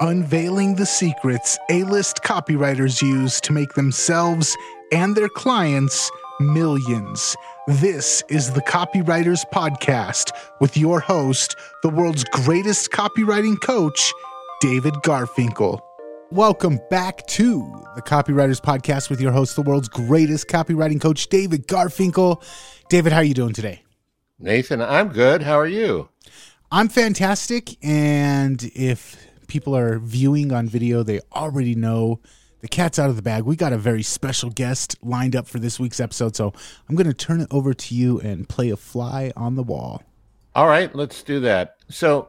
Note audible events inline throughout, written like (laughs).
unveiling the secrets A list copywriters use to make themselves and their clients millions. This is the Copywriters Podcast with your host, the world's greatest copywriting coach, David Garfinkel. Welcome back to the Copywriters Podcast with your host, the world's greatest copywriting coach, David Garfinkel. David, how are you doing today? Nathan, I'm good. How are you? I'm fantastic. And if people are viewing on video, they already know the cat's out of the bag. We got a very special guest lined up for this week's episode. So I'm going to turn it over to you and play a fly on the wall. All right, let's do that. So,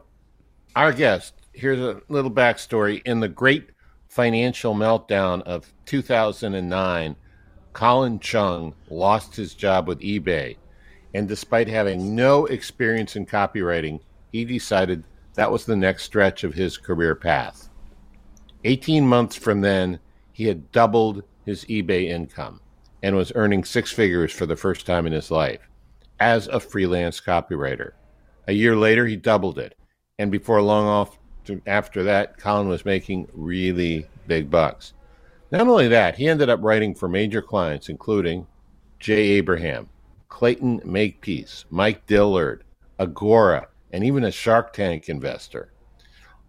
our guest, here's a little backstory. In the great financial meltdown of 2009, Colin Chung lost his job with eBay. And despite having no experience in copywriting, he decided that was the next stretch of his career path. 18 months from then, he had doubled his eBay income and was earning six figures for the first time in his life as a freelance copywriter. A year later, he doubled it. And before long off after that, Colin was making really big bucks. Not only that, he ended up writing for major clients, including Jay Abraham, Clayton Makepeace, Mike Dillard, Agora, and even a Shark Tank investor.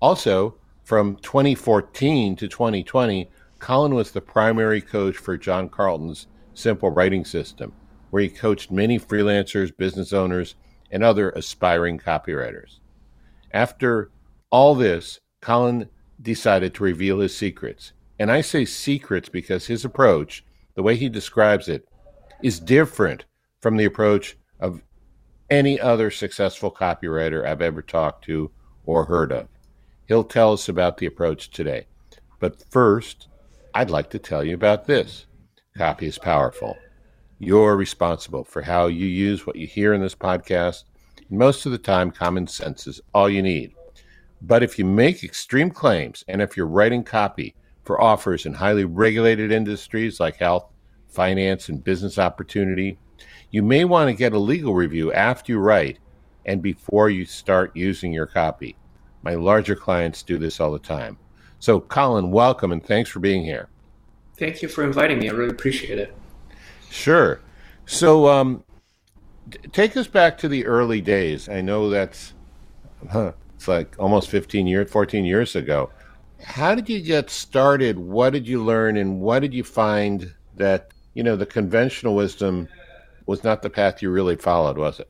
Also, from 2014 to 2020, Colin was the primary coach for John Carlton's Simple Writing System, where he coached many freelancers, business owners, and other aspiring copywriters. After all this, Colin decided to reveal his secrets. And I say secrets because his approach, the way he describes it, is different from the approach of any other successful copywriter I've ever talked to or heard of. He'll tell us about the approach today. But first, I'd like to tell you about this. Copy is powerful. You're responsible for how you use what you hear in this podcast. Most of the time, common sense is all you need. But if you make extreme claims and if you're writing copy for offers in highly regulated industries like health, finance, and business opportunity, you may want to get a legal review after you write and before you start using your copy. My larger clients do this all the time. So, Colin, welcome and thanks for being here. Thank you for inviting me. I really appreciate it. Sure. So, um, take us back to the early days. I know that's huh, it's like almost 15 years, 14 years ago. How did you get started? What did you learn, and what did you find that you know the conventional wisdom was not the path you really followed, was it?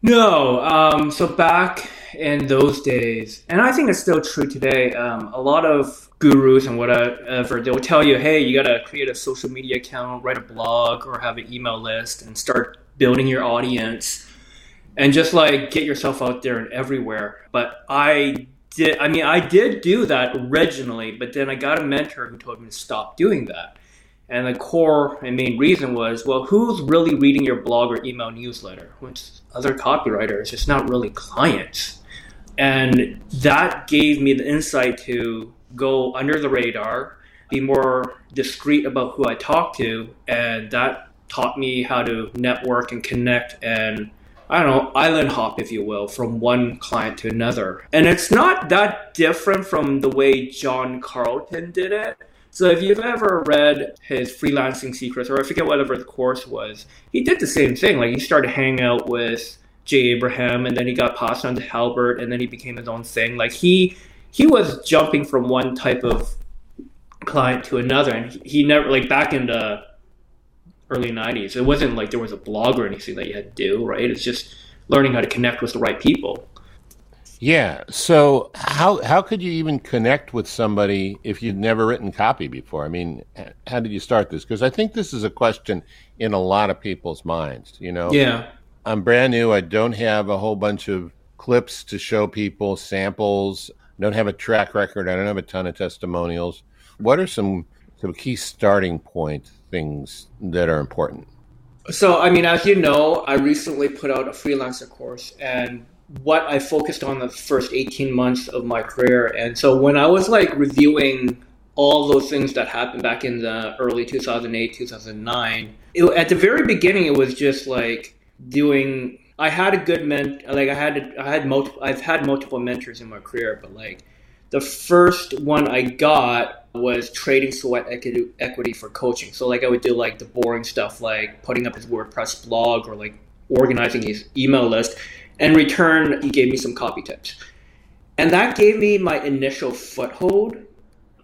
No. Um, so back in those days, and I think it's still true today, um, a lot of gurus and whatever, they'll tell you, hey, you got to create a social media account, write a blog, or have an email list and start building your audience and just like get yourself out there and everywhere. But I did, I mean, I did do that originally, but then I got a mentor who told me to stop doing that. And the core and main reason was, well, who's really reading your blog or email newsletter? Which other copywriters, it's not really clients. And that gave me the insight to go under the radar, be more discreet about who I talk to, and that taught me how to network and connect and I don't know, island hop, if you will, from one client to another. And it's not that different from the way John Carlton did it. So if you've ever read his freelancing secrets, or I forget whatever the course was, he did the same thing. Like he started hanging out with Jay Abraham, and then he got passed on to Halbert, and then he became his own thing. Like he he was jumping from one type of client to another, and he, never like back in the early '90s. It wasn't like there was a blog or anything that you had to do, right? It's just learning how to connect with the right people. Yeah. So how how could you even connect with somebody if you'd never written copy before? I mean, how did you start this? Because I think this is a question in a lot of people's minds. You know. Yeah. I'm brand new. I don't have a whole bunch of clips to show people, samples. I don't have a track record. I don't have a ton of testimonials. What are some some key starting point things that are important? So, I mean, as you know, I recently put out a freelancer course, and what I focused on the first 18 months of my career. And so when I was like reviewing all those things that happened back in the early 2008, 2009, it, at the very beginning, it was just like doing. I had a good ment, like I had, I had multiple, I've had multiple mentors in my career, but like the first one I got was trading sweat equity for coaching. So like I would do like the boring stuff like putting up his WordPress blog or like organizing his email list. In return, he gave me some copy tips. And that gave me my initial foothold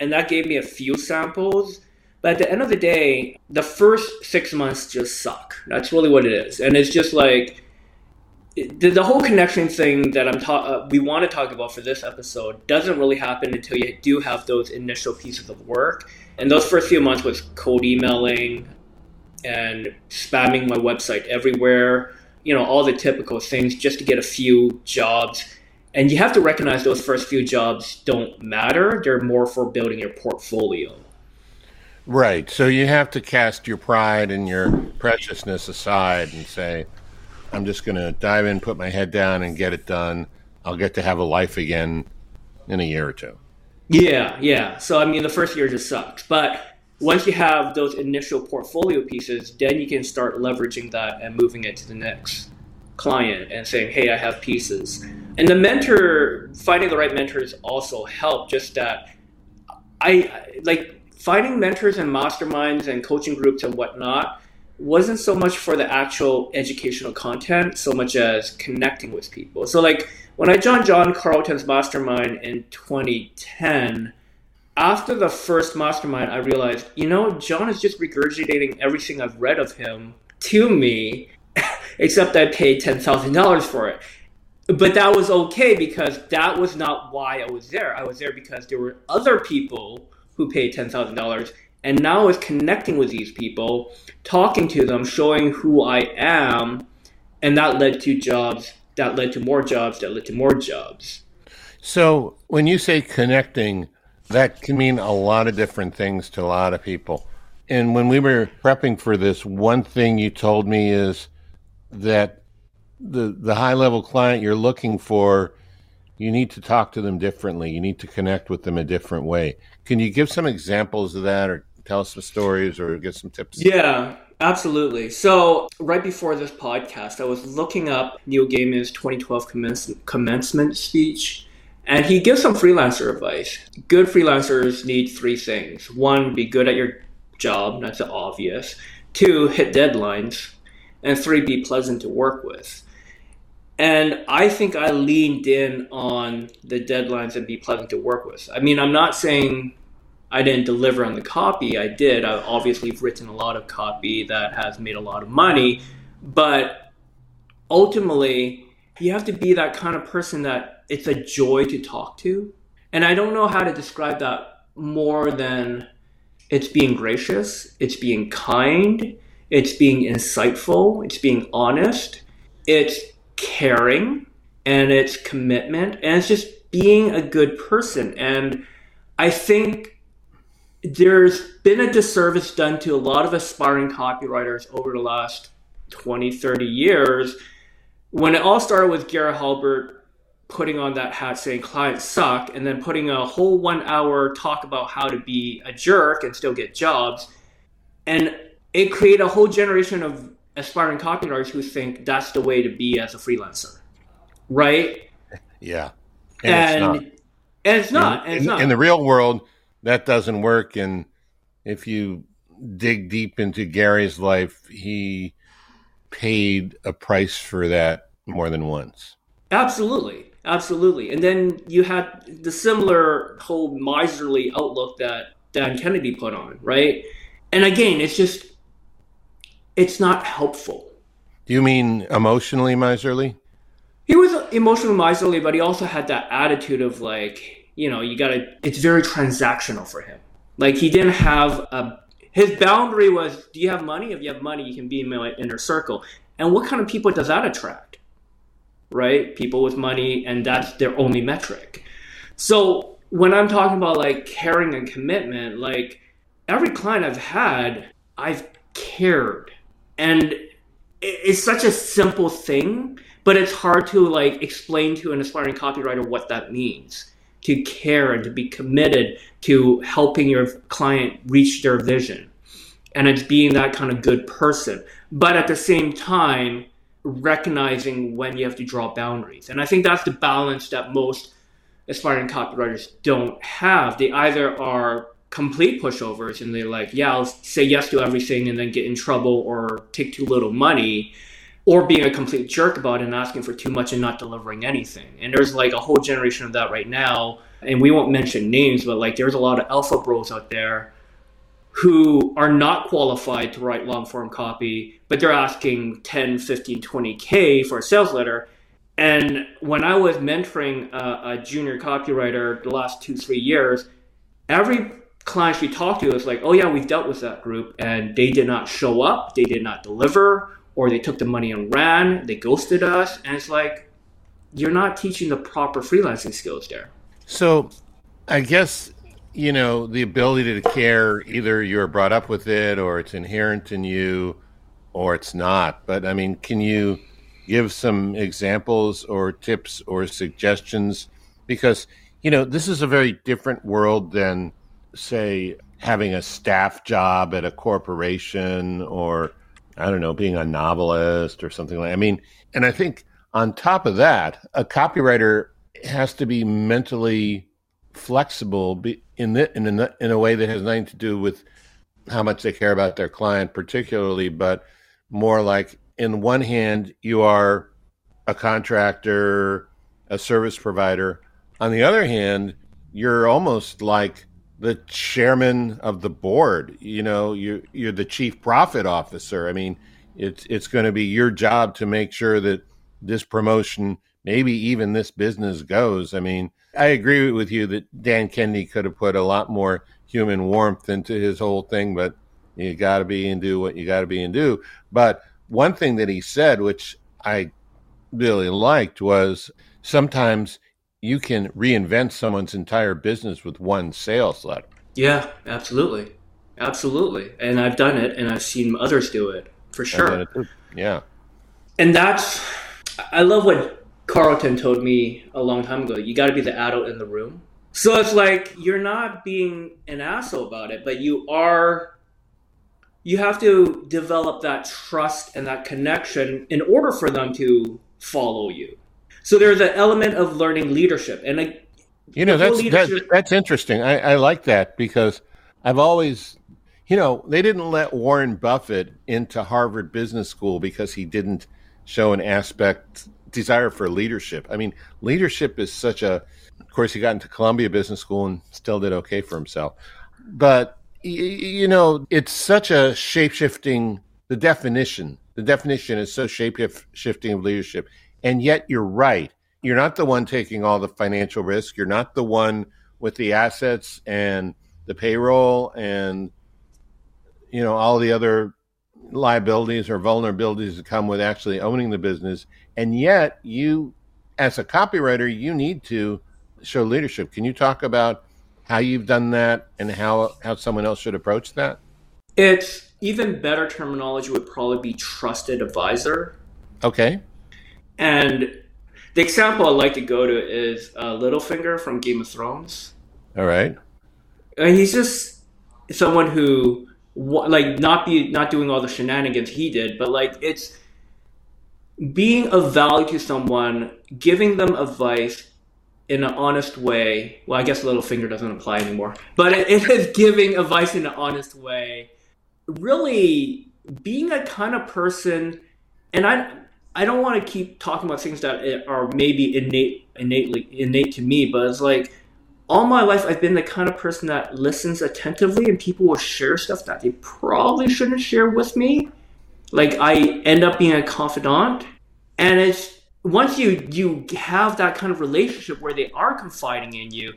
and that gave me a few samples. But at the end of the day, the first six months just suck. That's really what it is. And it's just like the, the whole connection thing that I'm ta- uh, we want to talk about for this episode doesn't really happen until you do have those initial pieces of work. And those first few months was cold emailing and spamming my website everywhere, you know, all the typical things just to get a few jobs. And you have to recognize those first few jobs don't matter. They're more for building your portfolio. Right. So you have to cast your pride and your preciousness aside and say, I'm just going to dive in, put my head down, and get it done. I'll get to have a life again in a year or two. Yeah, yeah. So I mean, the first year just sucks, but once you have those initial portfolio pieces, then you can start leveraging that and moving it to the next client and saying, "Hey, I have pieces." And the mentor, finding the right mentors also help. Just that, I like finding mentors and masterminds and coaching groups and whatnot wasn't so much for the actual educational content so much as connecting with people. So like when I joined John Carlton's mastermind in 2010, after the first mastermind, I realized, you know, John is just regurgitating everything I've read of him to me, (laughs) except I paid $10,000 for it. But that was okay because that was not why I was there. I was there because there were other people who paid $10,000 and now is connecting with these people, talking to them, showing who I am, and that led to jobs, that led to more jobs, that led to more jobs. So when you say connecting, that can mean a lot of different things to a lot of people. And when we were prepping for this, one thing you told me is that the the high level client you're looking for, you need to talk to them differently. You need to connect with them a different way. Can you give some examples of that or tell us some stories or get some tips? Yeah, absolutely. So, right before this podcast, I was looking up Neil Gaiman's 2012 commence- commencement speech, and he gives some freelancer advice. Good freelancers need three things one, be good at your job, that's obvious. Two, hit deadlines. And three, be pleasant to work with. And I think I leaned in on the deadlines and be pleasant to work with. I mean, I'm not saying I didn't deliver on the copy. I did. I've obviously written a lot of copy that has made a lot of money, but ultimately, you have to be that kind of person that it's a joy to talk to. And I don't know how to describe that more than it's being gracious, it's being kind, it's being insightful, it's being honest, it's caring, and it's commitment, and it's just being a good person. And I think there's been a disservice done to a lot of aspiring copywriters over the last 20, 30 years. When it all started with Gary Halbert putting on that hat saying clients suck, and then putting a whole one hour talk about how to be a jerk and still get jobs. And it created a whole generation of aspiring copywriters who think that's the way to be as a freelancer. Right? Yeah. And, and it's not. And it's not. In, and it's not. in the real world, that doesn't work. And if you dig deep into Gary's life, he paid a price for that more than once. Absolutely. Absolutely. And then you had the similar whole miserly outlook that Dan mm-hmm. Kennedy put on, right? And again, it's just, it's not helpful. Do you mean emotionally miserly? He was emotionally miserly, but he also had that attitude of like, you know, you gotta, it's very transactional for him. Like he didn't have a, his boundary was, do you have money? If you have money, you can be in my inner circle. And what kind of people does that attract? Right? People with money, and that's their only metric. So when I'm talking about like caring and commitment, like every client I've had, I've cared. And it's such a simple thing, but it's hard to like explain to an aspiring copywriter what that means to care and to be committed to helping your client reach their vision. And it's being that kind of good person. But at the same time, recognizing when you have to draw boundaries. And I think that's the balance that most aspiring copywriters don't have. They either are complete pushovers and they're like, yeah, I'll say yes to everything and then get in trouble or take too little money, or being a complete jerk about it and asking for too much and not delivering anything. And there's like a whole generation of that right now. And we won't mention names, but like there's a lot of alpha bros out there who are not qualified to write long form copy, but they're asking 10, 15, 20K for a sales letter. And when I was mentoring a, a junior copywriter the last two, three years, every client she talked to was like, oh, yeah, we've dealt with that group and they did not show up, they did not deliver, or they took the money and ran, they ghosted us. And it's like, you're not teaching the proper freelancing skills there. So I guess you know the ability to care either you're brought up with it or it's inherent in you or it's not. But i mean can you give some examples or tips or suggestions? Because you know this is a very different world than say having a staff job at a corporation or i don't know being a novelist or something like i mean and i think on top of that a copywriter has to be mentally flexible in the, in a, in a way that has nothing to do with how much they care about their client particularly, but more like in one hand you are a contractor, a service provider. On the other hand, you're almost like the chairman of the board. You know, you you're the chief profit officer. I mean, it's it's going to be your job to make sure that this promotion, maybe even this business goes. I mean, I agree with you that Dan Kennedy could have put a lot more human warmth into his whole thing, but you got to be and do what you got to be and do. But one thing that he said, which I really liked, was sometimes you can reinvent someone's entire business with one sales letter. Yeah, absolutely. Absolutely. And I've done it and I've seen others do it for sure. Yeah. And that's, I love what Carlton told me a long time ago, you got to be the adult in the room. So it's like you're not being an asshole about it, but you are. You have to develop that trust and that connection in order for them to follow you. So there's an element of learning leadership, and like, you know that's that's, that's interesting. I, I like that because I've always, you know, they didn't let Warren Buffett into Harvard Business School because he didn't show an aspect desire for leadership. I mean, leadership is such a. Of course, he got into Columbia Business School and still did okay for himself, but you know, it's such a shape shifting. The definition, the definition is so shape shifting of leadership, and yet you're right. You're not the one taking all the financial risk. You're not the one with the assets and the payroll and you know all the other liabilities or vulnerabilities that come with actually owning the business. And yet, you, as a copywriter, you need to show leadership. Can you talk about how you've done that and how, how someone else should approach that? It's even better terminology would probably be trusted advisor. Okay. And the example I like to go to is uh, Littlefinger from Game of Thrones. All right. And he's just someone who like not be not doing all the shenanigans he did, but like it's being of value to someone, giving them advice in an honest way. Well, I guess Littlefinger doesn't apply anymore, but it, it is giving advice in an honest way. Really being a kind of person, and I I don't want to keep talking about things that are maybe innate innately innate to me, but it's like all my life I've been the kind of person that listens attentively and people will share stuff that they probably shouldn't share with me. Like I end up being a confidant and it's once you you have that kind of relationship where they are confiding in you,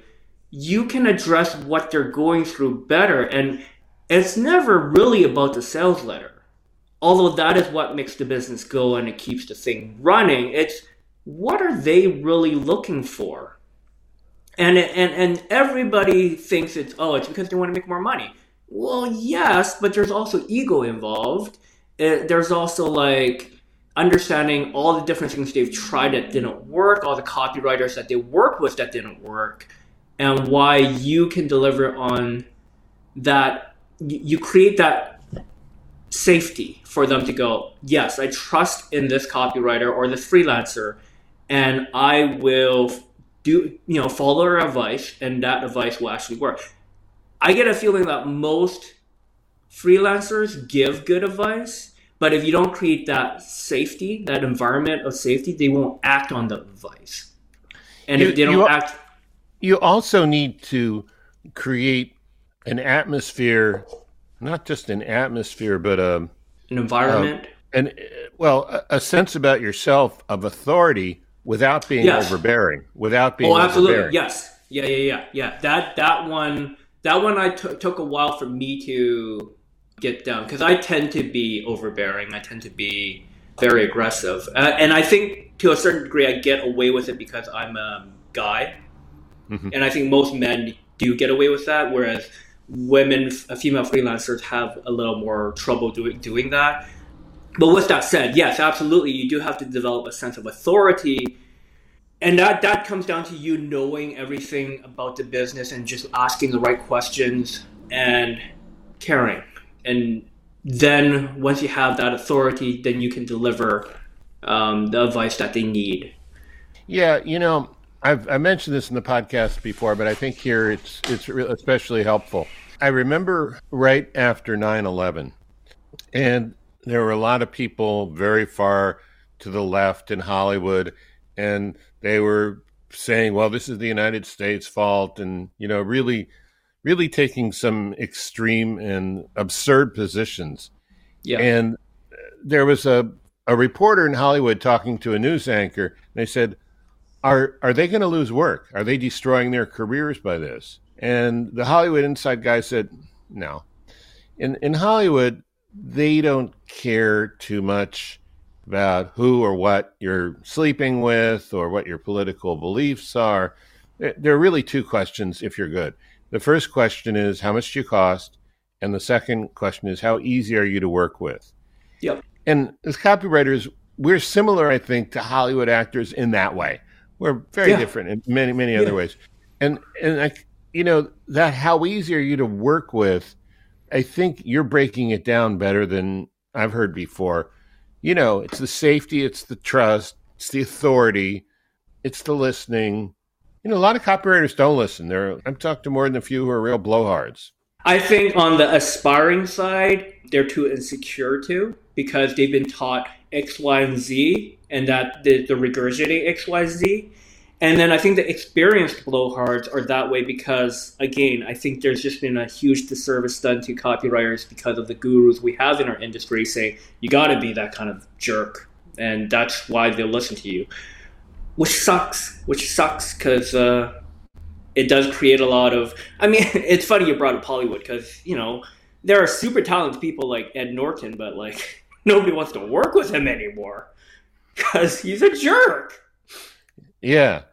you can address what they're going through better and it's never really about the sales letter. Although that is what makes the business go and it keeps the thing running, it's what are they really looking for? And and and everybody thinks it's oh it's because they want to make more money. Well yes but there's also ego involved. It, uh, there's also like understanding all the different things they've tried that didn't work all the copywriters that they worked with that didn't work and why you can deliver on that you create that safety for them to go yes i trust in this copywriter or this freelancer and i will do you know follow our advice and that advice will actually work. I get a feeling that most freelancers give good advice but if you don't create that safety that environment of safety they won't act on the advice. And You- if they don't you- act You also need to create an atmosphere, not just an atmosphere, but a an environment? Um, and uh, well, a, a sense about yourself of authority without being Yes. overbearing, without being Oh, absolutely. Yes. Yeah, yeah, yeah, yeah. That that one that one I took took a while for me to get down because I tend to be overbearing. I tend to be very aggressive, uh, and I think to a certain degree I get away with it because I'm a guy, Mhm. and I think most men do get away with that, whereas women, female freelancers, have a little more trouble doing doing that. But with that said, yes, absolutely, you do have to develop a sense of authority. And that that comes down to you knowing everything about the business and just asking the right questions and caring. And then once you have that authority then you can deliver um, the advice that they need. Yeah, you know, I've I mentioned this in the podcast before, but I think here it's it's especially helpful. I remember right after 9/11, and there were a lot of people very far to the left in Hollywood, and they were saying, "Well, this is the United States' fault," and you know, really, really taking some extreme and absurd positions. yeah And uh, there was a, a reporter in Hollywood talking to a news anchor. And they said, "Are are they going to lose work? Are they destroying their careers by this?" And the Hollywood Inside guy said, "No. In in Hollywood, they don't care too much about who or what you're sleeping with or what your political beliefs are. There are really two questions if you're good. The first question is how much do you cost, and the second question is how easy are you to work with." yep And as copywriters, we're similar, I think, to Hollywood actors in that way. We're very Yeah. different in many, many other Yeah. ways. And and I, you know that how easy are you to work with? I think you're breaking it down better than I've heard before. You know, it's the safety, it's the trust, it's the authority, it's the listening. You know, a lot of copywriters don't listen. There, I've talked to more than a few who are real blowhards. i think on the aspiring side they're too insecure too because they've been taught x y and z and that the, the regurgitate x y z And then I think the experienced blowhards are that way because, again, I think there's just been a huge disservice done to copywriters because of the gurus we have in our industry saying you got to be that kind of jerk, and that's why they'll listen to you, which sucks. Which sucks because uh, it does create a lot of. I mean, (laughs) it's funny you brought up Hollywood because you know there are super talented people like Ed Norton, but like (laughs) nobody wants to work with him anymore because he's a jerk. Yeah.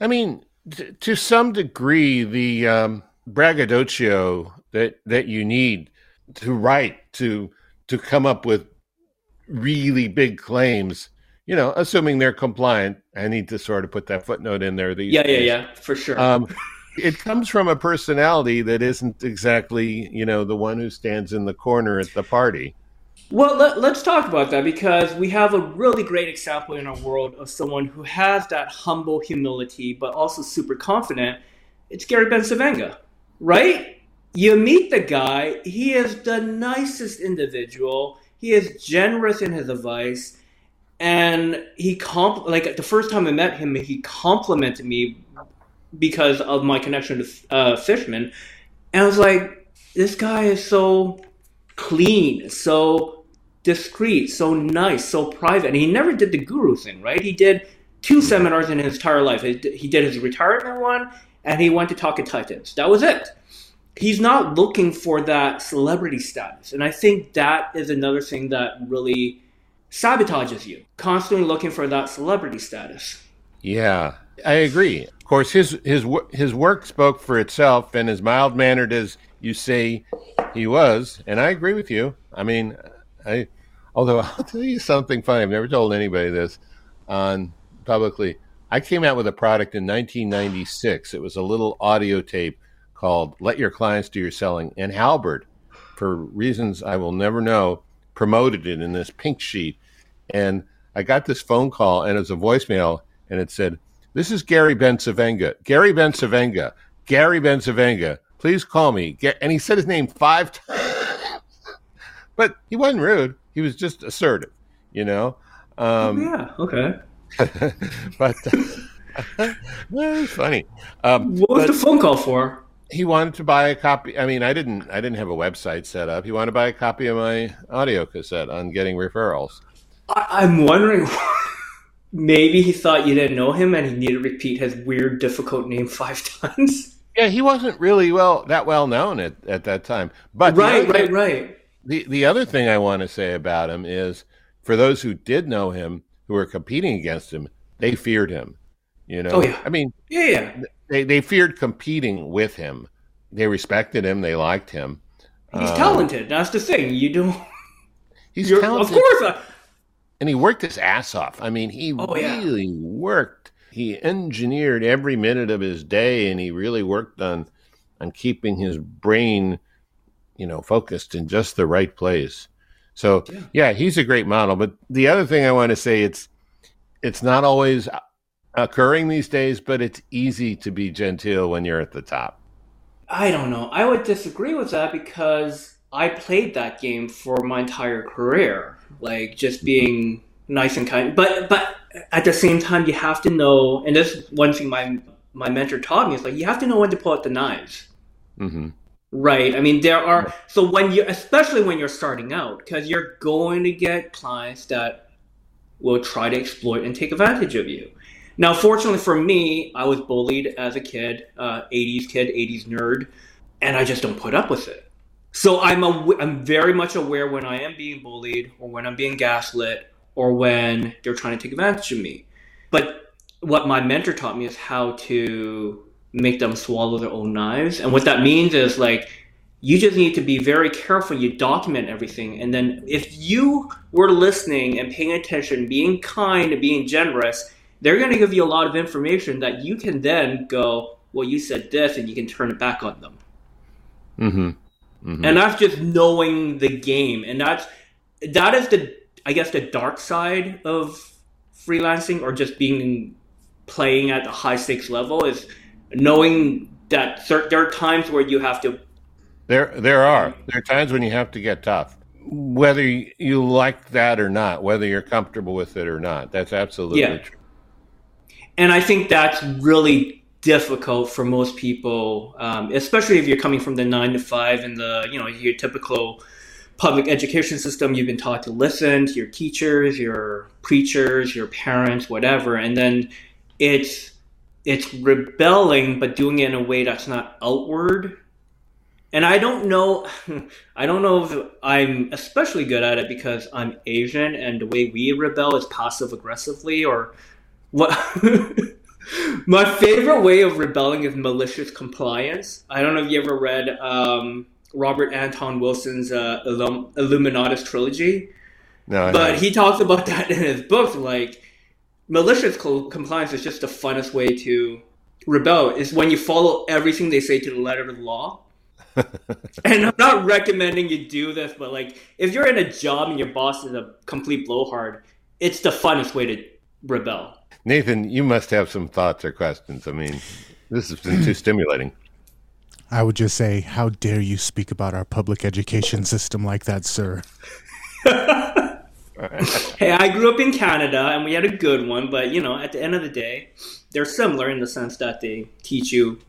I mean, t- to some degree, the um, braggadocio that, that you need to write to to come up with really big claims, you know, assuming they're compliant, I need to sort of put that footnote in there. Yeah, yeah, yeah, for sure. Um, it comes from a personality that isn't exactly, you know, the one who stands in the corner at the party. Well, let, let's talk about that because we have a really great example in our world of someone who has that humble humility, but also super confident. It's Gary Bencivenga, right? You meet the guy, he is the nicest individual, he is generous in his advice, and he comp like the first time I met him, he complimented me because of my connection to uh, Fishman, and I was like, this guy is so clean, so discreet, so nice, so private. And he never did the guru thing, right? He did two seminars in his entire life. He did he did his retirement one, and he went to talk at Titans. That was it. He's not looking for that celebrity status. And I think that is another thing that really sabotages you. Constantly looking for that celebrity status. Yeah, I agree. Of course, his his his work spoke for itself, and as mild mannered as you say he was, and I agree with you. I mean, I although (laughs) I'll tell you something funny. I've never told anybody this on publicly. I came out with a product in 1996. It was a little audio tape called "Let Your Clients Do Your Selling," and Halbert, for reasons I will never know, promoted it in this pink sheet, and I got this phone call, and it was a voicemail, and it said This is Gary Bencivenga. Gary Bencivenga. Gary Bencivenga. Please call me. And he said his name five (laughs) times. but he wasn't rude. He was just assertive, you know? Um, oh, yeah, okay. (laughs) but uh, (laughs) well, funny. Um, what was the phone call for? He wanted to buy a copy. I mean, I didn't. I didn't have a website set up. He wanted to buy a copy of my audio cassette on getting referrals. I, am wondering. (laughs) maybe he thought you didn't know him, and he needed to repeat his weird, difficult name five times. Yeah, he wasn't really well that well known at, at that time. But right, right, right. The the other thing I want to say about him is, for those who did know him, who were competing against him, they feared him. You know, oh, yeah. I mean, yeah, yeah. They they feared competing with him. They respected him. They liked him. He's um, talented. That's the thing. You don't. (laughs) He's talented. Of course. Uh, and he worked his ass off. I mean, he oh, really yeah. worked. He engineered every minute of his day, and he really worked on on keeping his brain, you know, focused in just the right place. So yeah. yeah, he's a great model. But the other thing I want to say it's it's not always occurring these days, but it's easy to be genteel when you're at the top. I don't know. I would disagree with that because I played that game for my entire career, like just being nice and kind. But but at the same time, you have to know, and this one thing my my mentor taught me is like you have to know when to pull out the knives. Mm-hmm. Right. I mean, there are so when you, especially when you're starting out, because you're going to get clients that will try to exploit and take advantage of you. Now, fortunately for me, I was bullied as a kid, uh, 80s kid, 80s nerd, and I just don't put up with it. So I'm a, I'm very much aware when I am being bullied or when I'm being gaslit or when they're trying to take advantage of me. But what my mentor taught me is how to make them swallow their own knives. And what that means is like you just need to be very careful. You document everything. And then if you were listening and paying attention, being kind and being generous, they're going to give you a lot of information that you can then go, well, you said this, and you can turn it back on them. Mm-hmm. Mm-hmm. And that's just knowing the game. And that's, that is the, I guess, the dark side of freelancing or just being playing at a high stakes level is knowing that there are times where you have to. There, there are. There are times when you have to get tough, whether you like that or not, whether you're comfortable with it or not. That's absolutely yeah. true. And I think that's really difficult for most people, um, especially if you're coming from the nine to five and the you know your typical public education system. You've been taught to listen to your teachers, your preachers, your parents, whatever, and then it's it's rebelling, but doing it in a way that's not outward. And I don't know, (laughs) I don't know if I'm especially good at it because I'm Asian and the way we rebel is passive aggressively or what. (laughs) My favorite way of rebelling is malicious compliance. I don't know if you ever read um, Robert Anton Wilson's uh, Illum- Illuminatus trilogy. No, but he talks about that in his book. Like, malicious compliance is just the funnest way to rebel is when you follow everything they say to the letter of the law. (laughs) and I'm not recommending you do this, but like if you're in a job and your boss is a complete blowhard, it's the funnest way to rebel. Nathan, you must have some thoughts or questions. I mean, this has been too stimulating. I would just say, how dare you speak about our public education system like that, sir? (laughs) (laughs) hey, I grew up in Canada and we had a good one, but you know, at the end of the day, they're similar in the sense that they teach you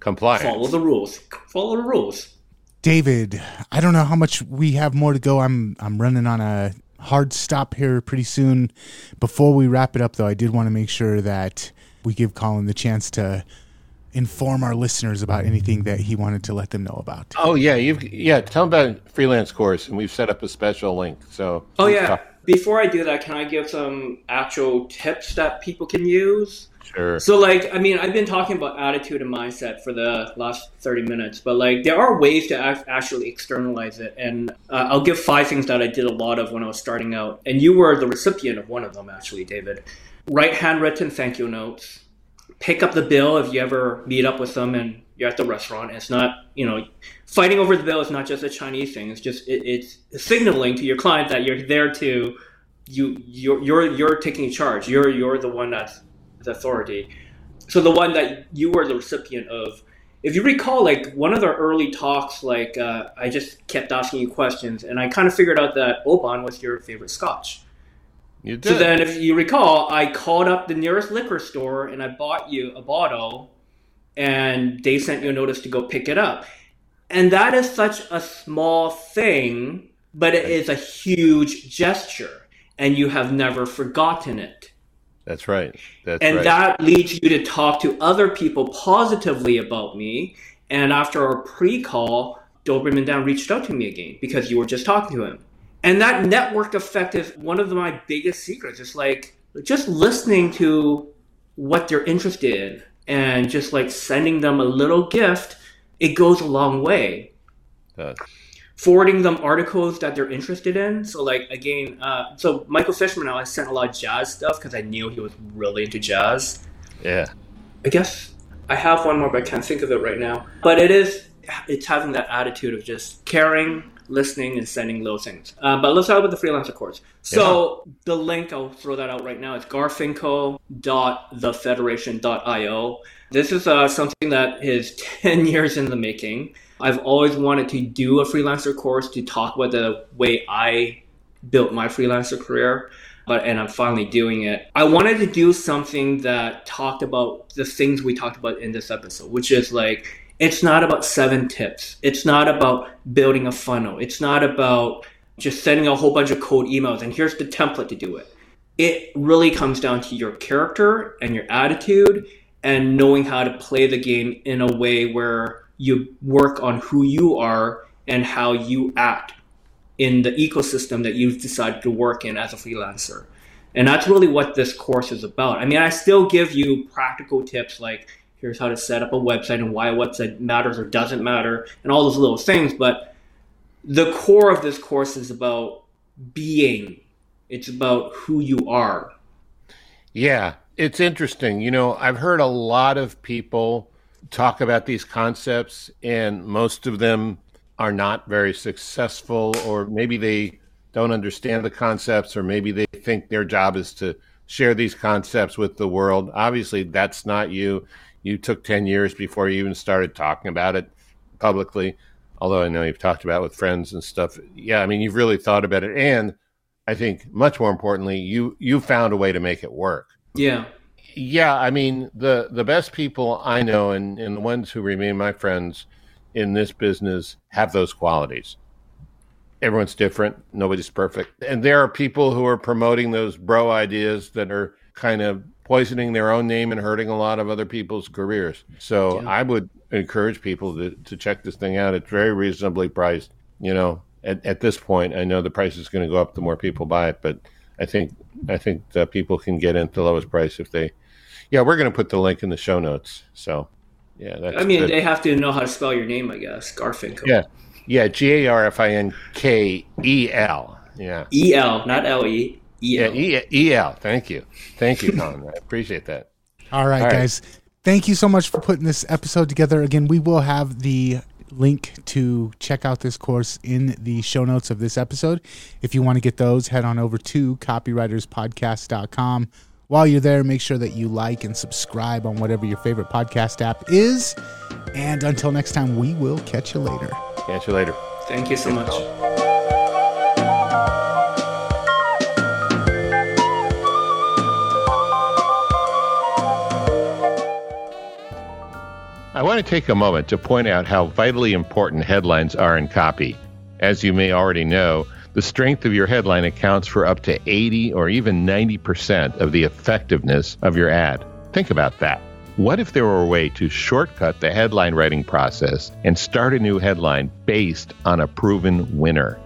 compliance, follow the rules, follow the rules. David, I don't know how much we have more to go. I'm I'm running on a hard stop here pretty soon. Before we wrap it up, though, I did want to make sure that we give Colin the chance to inform our listeners about anything that he wanted to let them know about. Oh yeah, you've yeah. Tell them about freelance course, and we've set up a special link. So oh yeah. Talk. Before I do that, can I give some actual tips that people can use? Sure. So like, I mean, I've been talking about attitude and mindset for the last thirty minutes, but like, there are ways to actually externalize it, and uh, I'll give five things that I did a lot of when I was starting out, and you were the recipient of one of them, actually, David. Write handwritten thank you notes pick up the bill if you ever meet up with them and you're at the restaurant. It's not, you know, fighting over the bill is not just a Chinese thing. It's just it, it's signaling to your client that you're there to you you're you're, you're taking charge. You're you're the one that's with authority. So the one that you were the recipient of, if you recall, like one of the early talks, like uh, I just kept asking you questions, and I kind of figured out that Oban was your favorite Scotch. You did. So then, if you recall, I called up the nearest liquor store and I bought you a bottle, and they sent you a notice to go pick it up. And that is such a small thing, but it is a huge gesture, and you have never forgotten it. That's right. That's and right. that leads you to talk to other people positively about me. And after our pre-call, Doberman Dan reached out to me again because you were just talking to him. And that network effect is one of my biggest secrets. It's like just listening to what they're interested in and just like sending them a little gift, it goes a long way. Uh, Forwarding them articles that they're interested in. So, like, again, uh, so Michael Fishman, I sent a lot of jazz stuff because I knew he was really into jazz. yeah. I guess I have one more, but I can't think of it right now. But it is, it's having that attitude of just caring, listening, and sending little things. Uh, but let's start with the freelancer course. So the link, I'll throw that out right now. It's garfinkel.thefederation.io. This is uh, something that is (laughs) 10 years in the making. I've always wanted to do a freelancer course to talk about the way I built my freelancer career but and I'm finally doing it. I wanted to do something that talked about the things we talked about in this episode, which is like it's not about seven tips. It's not about building a funnel. It's not about just sending a whole bunch of cold emails and here's the template to do it. It really comes down to your character and your attitude and knowing how to play the game in a way where you work on who you are and how you act in the ecosystem that you've decided to work in as a freelancer. And that's really what this course is about. I mean, I still give you practical tips like here's how to set up a website and why a website matters or doesn't matter and all those little things, but the core of this course is about being. It's about who you are. Yeah, it's interesting. You know, I've heard a lot of people talk about these concepts, and most of them are not very successful, or maybe they don't understand the concepts, or maybe they think their job is to share these concepts with the world. Obviously, that's not you. You took 10 years before you even started talking about it publicly, although I know you've talked about it with friends and stuff. Yeah, I mean, you've really thought about it. And I think much more importantly, you you found a way to make it work. Yeah. Yeah, I mean the the best people I know and, and the ones who remain my friends in this business have those qualities. Everyone's different, nobody's perfect. And there are people who are promoting those bro ideas that are kind of poisoning their own name and hurting a lot of other people's careers. So Yeah. I would encourage people to, to check this thing out. It's very reasonably priced. You know, at, at this point, I know the price is going to go up the more people buy it, but I think I think people can get in at the lowest price if they. Yeah, we're going to put the link in the show notes. So, yeah, that's. I mean, good. they have to know how to spell your name, I guess. Garfinkel. Yeah, yeah, G A R F I N K E L. Yeah, E L, not L E. E yeah, L. E E L. Thank you, thank you, Colin. I (laughs) appreciate that. All right, All right. guys. Thank you so much for putting this episode together. Again, we will have the link to check out this course in the show notes of this episode. If you want to get those, head on over to copywriterspodcast.com. While you're there, make sure that you like and subscribe on whatever your favorite podcast app is. And until next time, we will catch you later. Catch you later. Thank you so much. I want to take a moment to point out how vitally important headlines are in copy. As you may already know, the strength of your headline accounts for up to 80 or even 90% of the effectiveness of your ad. Think about that. What if there were a way to shortcut the headline writing process and start a new headline based on a proven winner?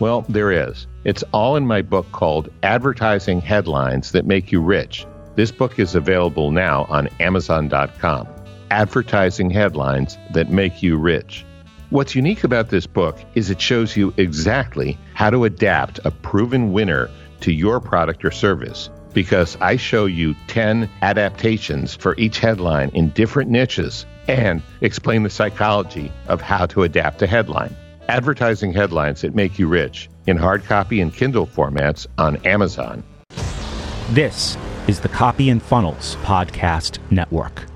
Well, there is. It's all in my book called Advertising Headlines That Make You Rich. This book is available now on Amazon.com. Advertising Headlines That Make You Rich. What's unique about this book is it shows you exactly how to adapt a proven winner to your product or service. Because I show you 10 adaptations for each headline in different niches and explain the psychology of how to adapt a headline. Advertising headlines that make you rich in hard copy and Kindle formats on Amazon. This is the Copy and Funnels Podcast Network.